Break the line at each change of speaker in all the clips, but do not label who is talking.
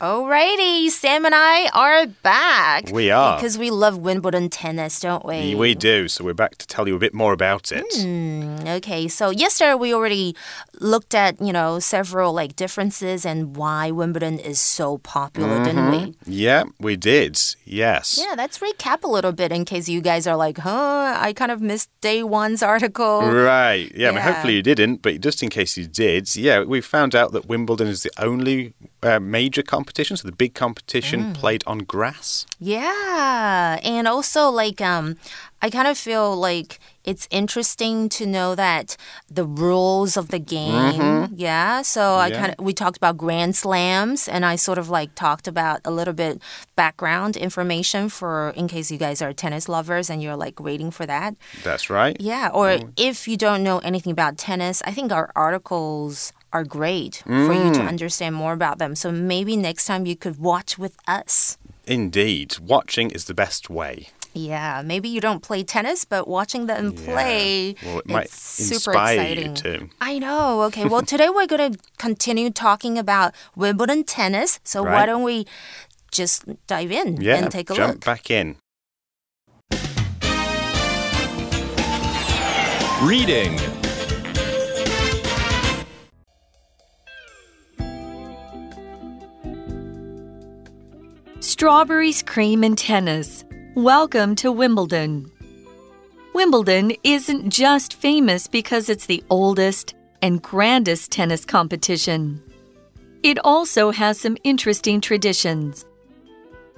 Alrighty, Sam and I are back.
We are.
Because we love Wimbledon tennis, don't we?
We do, so we're back to tell you a bit more about it.
Mm, okay, so yesterday we already looked at, you know, several like differences and why Wimbledon is so popular, mm -hmm. didn't we?
Mm-hmm. Yeah, we did. Yes.
Yeah, let's recap a little bit in case you guys are like, huh, I kind of missed day one's article.
Right. Yeah, yeah. I mean, hopefully you didn't, but just in case you did, yeah, we found out that Wimbledon is the only uh, major competition, so the big competition mm. played on grass.
Yeah, and also like um, I kind of feel like it's interesting to know that the rules of the game. Mm -hmm. Yeah, so yeah. I kind of we talked about grand slams, and I sort of like talked about a little bit background information for in case you guys are tennis lovers and you're like waiting for that.
That's right.
Yeah, or mm. if you don't know anything about tennis, I think our articles are great mm. for you to mm. understand more about them. So maybe next time you could watch with us.
Indeed, watching is the best way.
Yeah, maybe you don't play tennis, but watching them yeah. play,
well, it might super exciting. too.
I know. Okay, well, today we're going to continue talking about Wimbledon tennis. So right. why don't we just dive in
yeah,
and take a
jump
look?
Jump back in.
Reading Strawberries, cream, and tennis. Welcome to Wimbledon. Wimbledon isn't just famous because it's the oldest and grandest tennis competition. It also has some interesting traditions.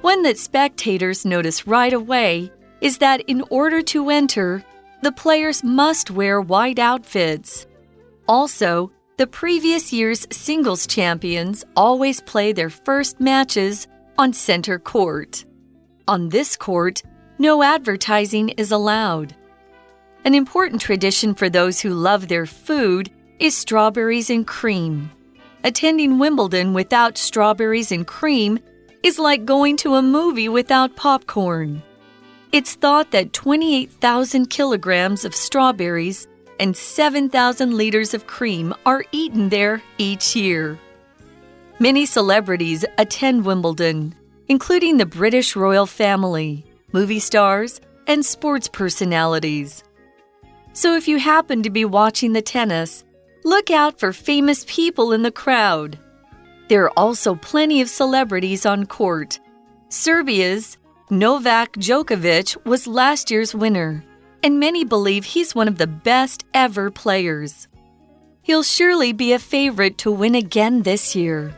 One that spectators notice right away is that in order to enter, the players must wear white outfits. Also, the previous year's singles champions always play their first matches on center court. On this court, no advertising is allowed. An important tradition for those who love their food is strawberries and cream. Attending Wimbledon without strawberries and cream is like going to a movie without popcorn. It's thought that 28,000 kilograms of strawberries and 7,000 liters of cream are eaten there each year. Many celebrities attend Wimbledon, including the British royal family, movie stars, and sports personalities. So if you happen to be watching the tennis, look out for famous people in the crowd. There are also plenty of celebrities on court. Serbia's Novak Djokovic was last year's winner, and many believe he's one of the best ever players. He'll surely be a favorite to win again this year.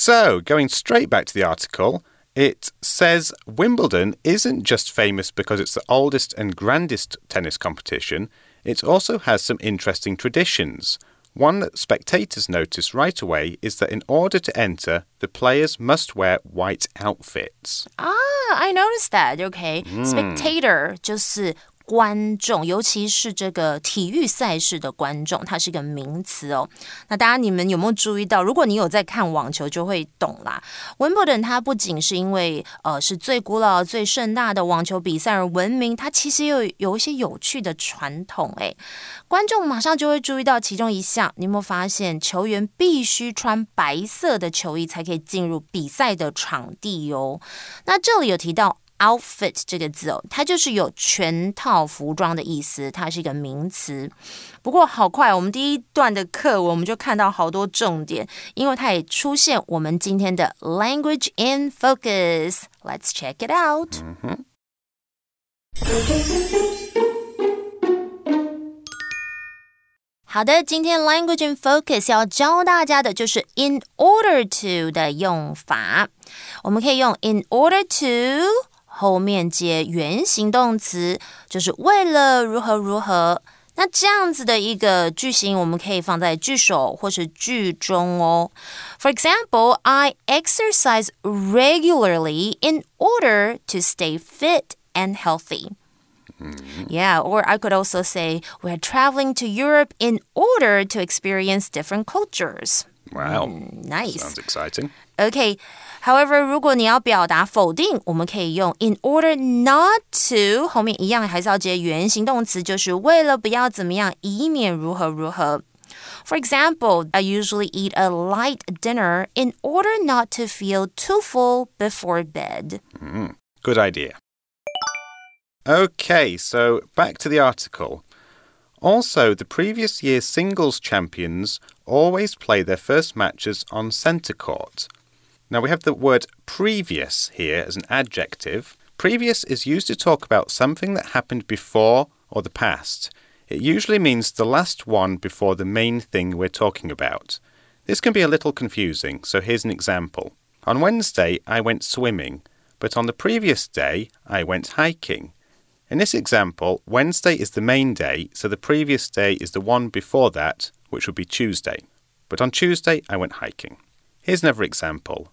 So, going straight back to the article, it says Wimbledon isn't just famous because it's the oldest and grandest tennis competition, it also has some interesting traditions. One that spectators notice right away is that in order to enter, the players must wear white outfits.
Ah, I noticed that. Okay. Mm. Spectator 就是观众，尤其是这个体育赛事的观众，它是一个名词哦。那大家你们有没有注意到？如果你有在看网球，就会懂啦。温布顿它不仅是因为呃是最古老、最盛大的网球比赛而闻名，它其实有有一些有趣的传统。诶，观众马上就会注意到其中一项。你有没有发现，球员必须穿白色的球衣才可以进入比赛的场地哦？那这里有提到。Outfit 这个字哦，它就是有全套服装的意思，它是一个名词。不过好快，我们第一段的课文我们就看到好多重点，因为它也出现我们今天的 language in focus。Let's check it out。好的，今天 language in focus 要教大家的就是 in order to 的用法。我们可以用 in order to。后面接原形动词，就是为了如何如何。那这样子的一个句型，我们可以放在句首或是句中哦。For example, I exercise regularly in order to stay fit and healthy. Yeah, or I could also say we're traveling to Europe in order to experience different cultures.
Wow.
Mm, nice.
Sounds exciting.
Okay. However，如果你要表达否定，我们可以用 in order not to，后面一样还是要接原形动词，就是为了不要怎么样，以免如何如何。 For example, I usually eat a light dinner in order not to feel too full before bed.
Mm, good idea. Okay, so back to the article. Also, the previous year's singles champions always play their first matches on centre court. Now we have the word previous here as an adjective. Previous is used to talk about something that happened before or the past. It usually means the last one before the main thing we're talking about. This can be a little confusing, so here's an example. On Wednesday, I went swimming, but on the previous day, I went hiking. In this example, Wednesday is the main day, so the previous day is the one before that, which would be Tuesday. But on Tuesday, I went hiking. Here's another example.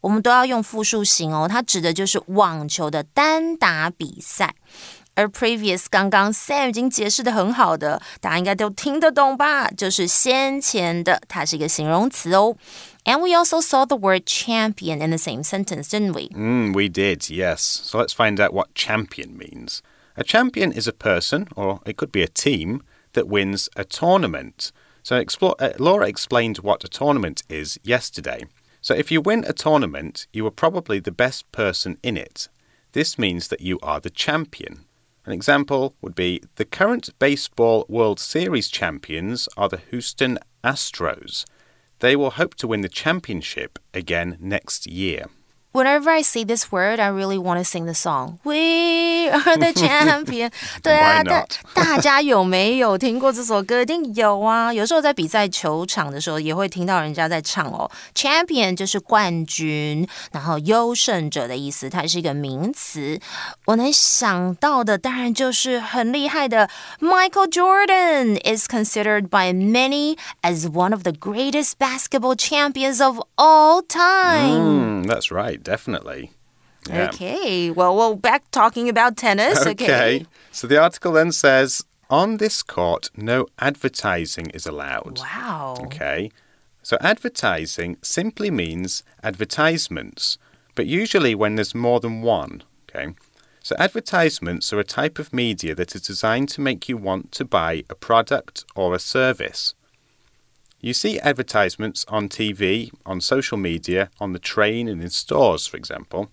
我们都要用复数形哦，它指的就是网球的单打比赛。而 previous 刚刚 Sam 已经解释的很好的，大家应该都听得懂吧？就是先前的，它是一个形容词哦。And we also saw the word champion in the same sentence, didn't we?
Mm, we did, yes. So let's find out what champion means. A champion is a person, or it could be a team, that wins a tournament. So explore, uh, Laura explained what a tournament is yesterday. So if you win a tournament, you are probably the best person in it. This means that you are the champion. An example would be the current Baseball World Series champions are the Houston Astros. They will hope to win the championship again next year.
Whenever I see this word, I really want to sing the song. We are the champion. 对啊，大大家有没有听过这首歌？一定有啊。有时候在比赛球场的时候，也会听到人家在唱哦。Champion 就是冠军，然后优胜者的意思，它是一个名词。我能想到的当然就是很厉害的 Michael Jordan is considered by many as one of the greatest basketball champions of all time.
Mm, that's right definitely.
Yeah. Okay, well, well, back talking about tennis. Okay.
okay. So the article then says on this court, no advertising is allowed.
Wow.
Okay. So advertising simply means advertisements, but usually when there's more than one. Okay. So advertisements are a type of media that is designed to make you want to buy a product or a service. You see advertisements on TV, on social media, on the train, and in stores, for example.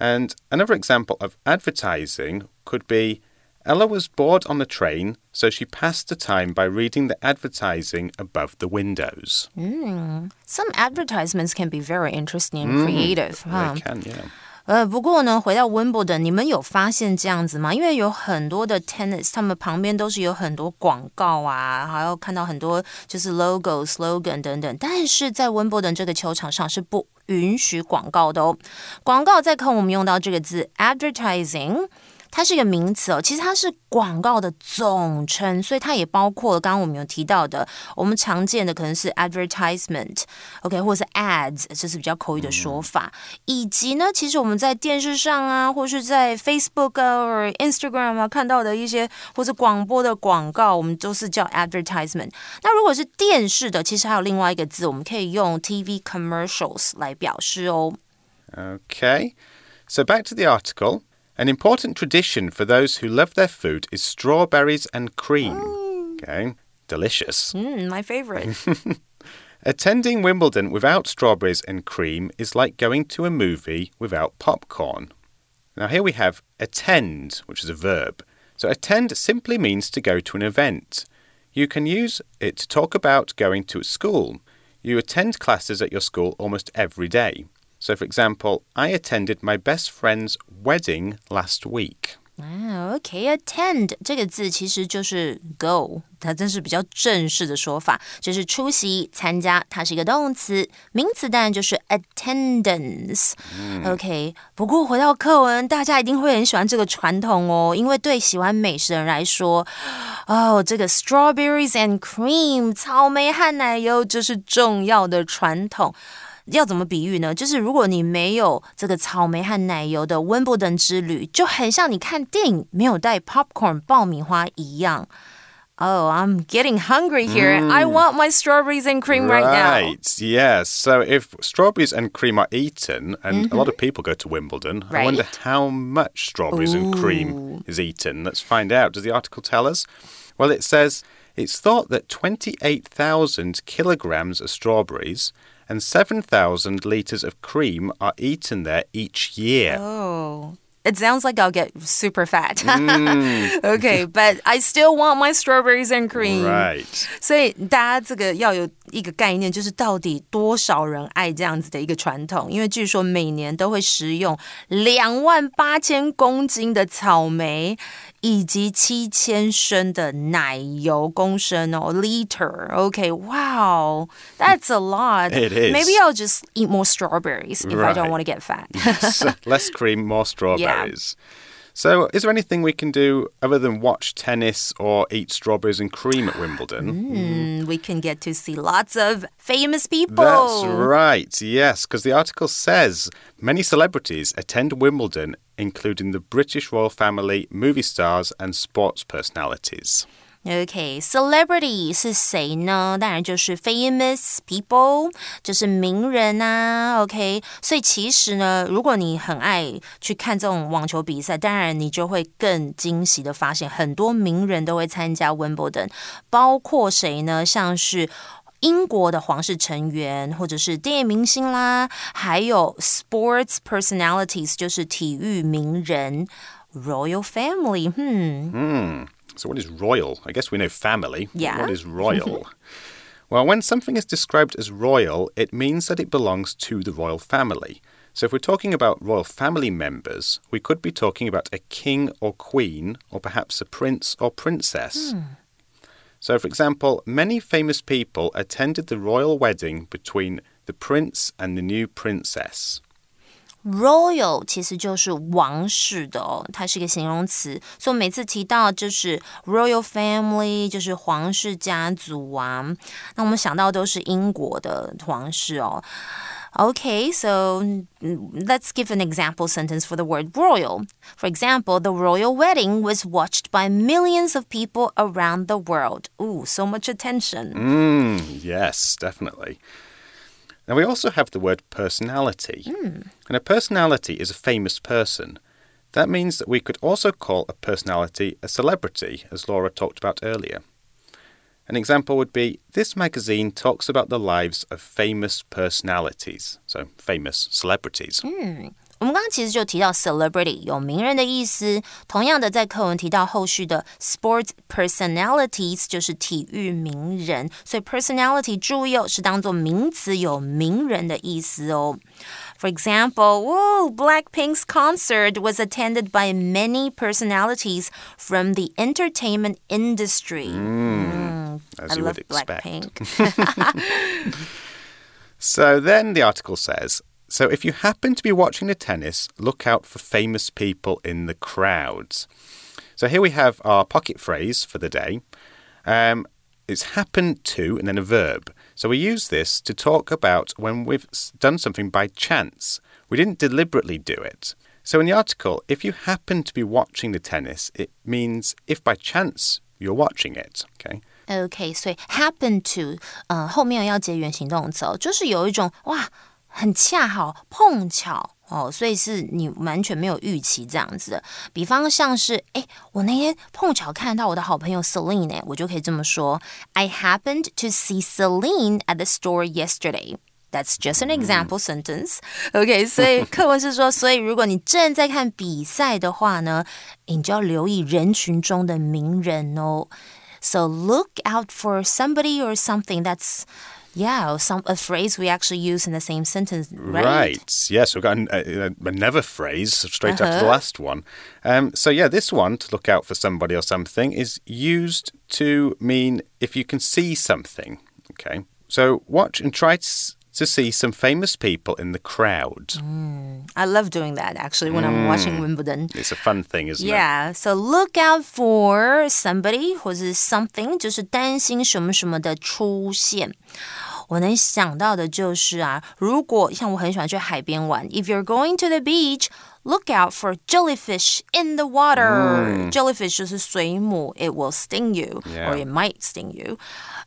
And another example of advertising could be Ella was bored on the train, so she passed the time by reading the advertising above the windows.
Mm. Some advertisements can be very interesting and creative.
Mm, huh? They can, yeah.
呃，不过呢，回到温布顿，你们有发现这样子吗？因为有很多的 tennis，他们旁边都是有很多广告啊，还有看到很多就是 logo、slogan 等等。但是在温布顿这个球场上是不允许广告的哦。广告再看我们用到这个字 advertising。它是一个名词哦，其实它是广告的总称，所以它也包括了刚刚我们有提到的，我们常见的可能是 advertisement，OK，、okay, 或者是 ads，这是比较口语的说法，以及呢，其实我们在电视上啊，或是在 Facebook 啊或 Instagram 啊看到的一些，或者广播的广告，我们都是叫 advertisement。那如果是电视的，其实还有另外一个字，我们可以用 TV commercials 来表示哦。
Okay, so back to the article. An important tradition for those who love their food is strawberries and cream. Mm. Okay, delicious.
Mm, my favorite.
Attending Wimbledon without strawberries and cream is like going to a movie without popcorn. Now, here we have attend, which is a verb. So, attend simply means to go to an event. You can use it to talk about going to a school. You attend classes at your school almost every day. So, for example, I attended my best friend's wedding last week.
啊，OK，attend、okay, 这个字其实就是 go，它真是比较正式的说法，就是出席、参加，它是一个动词，名词当然就是 attendance。OK，不过回到课文，大家一定会很喜欢这个传统哦，因为对喜欢美食的人来说，哦，这个 strawberries and cream 草莓和奶油就是重要的传统。 要怎么比喻呢？就是如果你没有这个草莓和奶油的温布顿之旅，就很像你看电影没有带 popcorn 爆米花一样。Oh, I'm getting hungry here. I want my strawberries and cream right, now.
Right, yes. So if strawberries and cream are eaten, and a lot of people go to Wimbledon, I wonder
Right.
how much strawberries and cream is eaten. Let's find out. Does the article tell us? Well, it says it's thought that 28,000 kilograms of strawberries and 7,000 litres of cream are eaten there each year.
Oh. It sounds like I'll get super fat. okay, but I still want my strawberries and cream.
Right.
所以大家这个要有一个概念，就是到底多少人爱这样子的一个传统？因为据说每年都会食用两万八千公斤的草莓， 以及七千升的奶油公升哦，liter。OK，wow，、that's a lot.
It is.
Maybe I'll just eat more strawberries if I don't
Right.
want to get fat.
So, less cream, more strawberries. So, is there anything we can do other than watch tennis or eat strawberries and cream at Wimbledon?
Mm, we can get to see lots of famous people.
That's right, yes, because the article says many celebrities attend Wimbledon, including the British royal family, movie stars, and sports personalities.
OK，celebrity、是谁呢？当然就是 famous people，就是名人啊。OK，所以其实呢，如果你很爱去看这种网球比赛，当然你就会更惊喜的发现，很多名人都会参加温布顿，包括谁呢？像是。英国的皇室成员，或者是电影明星啦，还有 sports personalities，就是体育名人，royal family。
嗯嗯 So, what is royal? I guess we know family.
Yeah.
What is royal? well, when something is described as royal, it means that it belongs to the royal family. So, if we're talking about royal family members, we could be talking about a king or queen, or perhaps a prince or princess. Hmm. So, for example, many famous people attended the royal wedding between the prince and the new princess.
Royal 其实就是王室的哦，它是一个形容词，所以每次提到就是 royal family，就是皇室家族啊。那我们想到都是英国的皇室哦。Okay, so mm, let's give an example sentence for the word royal. For example, the royal wedding was watched by millions of people around the world. Ooh, so much attention.
Mm, yes, definitely. Now, we also have the word personality. Hmm. And a personality is a famous person. That means that we could also call a personality a celebrity, as Laura talked about earlier. An example would be this magazine talks about the lives of famous personalities, so famous celebrities. Hmm.
我们刚刚其实就提到 celebrity 有名人的意思，同样的在课文提到后续的 sports personalities 就是体育名人，所以 personality 注意哦是当做名词有名人的意思哦。For example, whoa, Blackpink's concert was attended by many personalities from the entertainment industry. Mm,
as
I
you
love
would expect.
Blackpink.
So then the article says So if you happen to be watching the tennis, look out for famous people in the crowds. So here we have our pocket phrase for the day. Um, it's happened to and then a verb. So we use this to talk about when we've s- done something by chance. We didn't deliberately do it. So in the article, if you happen to be watching the tennis, it means if by chance you're watching it. Okay.
OK，所以 happen to，呃，后面要接原形动词哦，就是有一种哇， 很恰好碰巧哦，所以是你完全没有预期这样子的。比方像是，哎，我那天碰巧看到我的好朋友 Celine，哎，我就可以这么说：I happened to see Celine at the store yesterday。That's just an example sentence. OK，所以课文是说，所以如果你正在看比赛的话呢，你就要留意人群中的名人哦。So look out for somebody or something that's, yeah, some a phrase we actually use in the same sentence, right?
Yes, we've got an, another phrase straight after the last one. Um, so, yeah, this one, to look out for somebody or something, is used to mean if you can see something. Okay. So, watch and try to, to see some famous people in the crowd.
I love doing that actually when I'm watching Wimbledon.
It's a fun thing, isn't it?
Yeah, so look out for somebody 或是 something，就是担心什么什么的出现。 我能想到的就是啊，如果像我很喜欢去海边玩，If you're going to the beach。 Look out for jellyfish in the water. Jellyfish 就是水母，it will sting you
Yeah.
or it might sting you.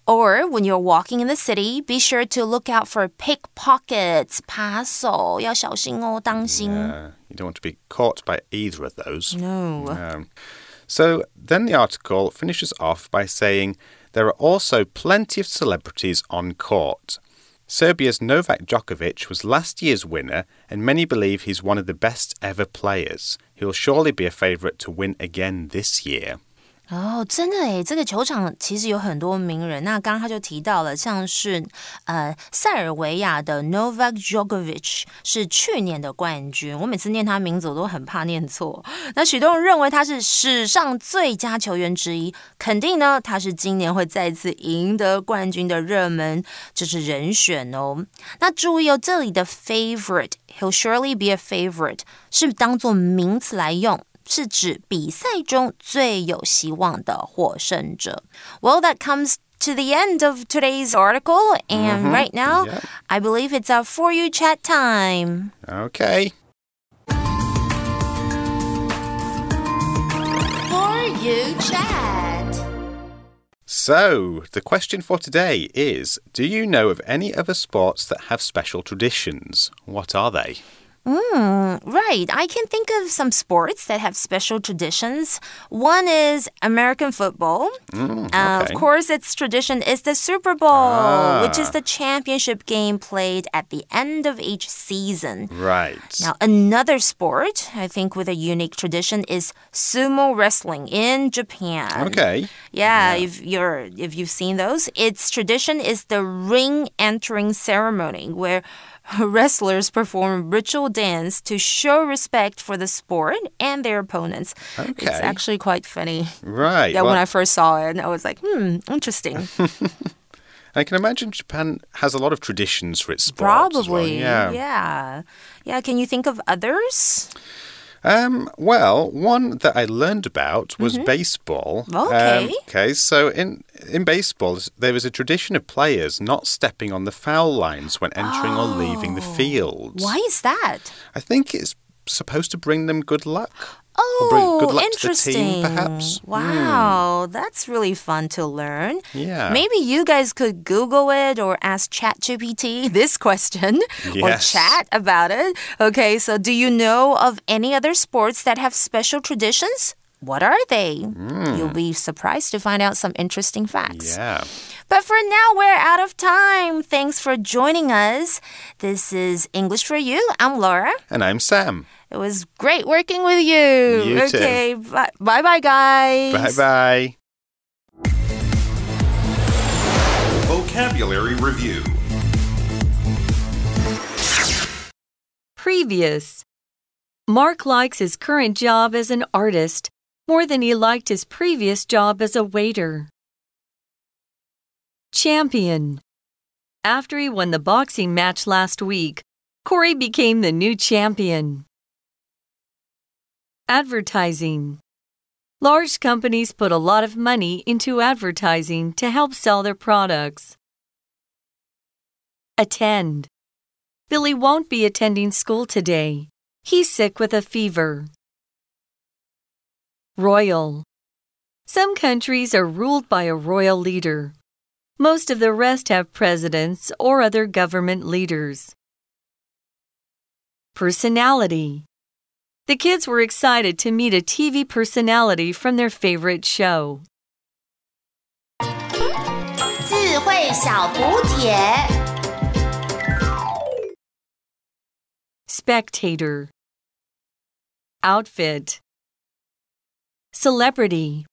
Or when you're walking in the city, be sure to look out for pickpockets. 扒手要小心哦，当心。
Uh, you don't want to be caught by either of those.
No.
Um, so then the article finishes off by saying there are also plenty of celebrities on court. Serbia's Novak Djokovic was last year's winner, and many believe he's one of the best ever players. He'll surely be a favourite to win again this year.
哦，真的诶，这个球场其实有很多名人。那刚刚他就提到了，像是呃塞尔维亚的 Novak Djokovic 是去年的冠军。我每次念他名字，我都很怕念错。那许多人认为他是史上最佳球员之一，肯定呢他是今年会再次赢得冠军的热门就是人选哦。那注意哦，这里的 favorite，he'll surely be a favorite 是当做名词来用。是指比赛中最有希望的获胜者。Well, that comes to the end of today's article, and right now,
Yeah.
I believe it's our for you chat time.
Okay.
For you chat.
So, the question for today is Do you know of any other sports that have special traditions? What are they?
Mm, right, I can think of some sports that have special traditions. One is American football. Mm, uh, of course, its tradition is the Super Bowl, which is ah. the championship game played at the end of each season.
Right.
Now, another sport, I think, with a unique tradition is sumo wrestling in Japan.
okay.
Yeah, if you're if you've seen those, its tradition is the ring entering ceremony where wrestlers perform ritual dance to show respect for the sport and their opponents. It's actually quite funny.
Right.
Yeah, when I first saw it, I was like, hmm, interesting.
I can imagine Japan has a lot of traditions for its sports. as well,
Probably.
Yeah.
yeah. Yeah, can you think of others?
Um, well, one that I learned about was baseball.
Mm-hmm. Okay.
Um, okay, so in in baseball, there was a tradition of players not stepping on the foul lines when entering or leaving the field.
Oh, Why is that?
I think it's supposed to bring them good luck.
Oh,
bring good luck to the
interesting.
team, perhaps?
Wow, hmm. that's really fun to learn.
Yeah.
Maybe you guys could Google it or ask ChatGPT this question or chat about it. Okay, so do you know of any other sports that have special traditions? What are they? You'll mm. be surprised to find out some interesting facts.
Yeah.
But for now, we're out of time. Thanks for joining us. This is English for You. I'm Laura.
And I'm Sam.
It was great working with you.
You too.
okay, bye bye, guys.
Bye bye.
Vocabulary Review
Previous. Mark likes his current job as an artist more than he liked his previous job as a waiter. Champion. After he won the boxing match last week, Corey became the new champion. Advertising. Large companies put a lot of money into advertising to help sell their products. Attend. Billy won't be attending school today. He's sick with a fever. Royal. Some countries are ruled by a royal leader. Most of the rest have presidents or other government leaders. Personality. The kids were excited to meet a TV personality from their favorite show.
智慧小补帖。
Spectator. Outfit. Celebrity.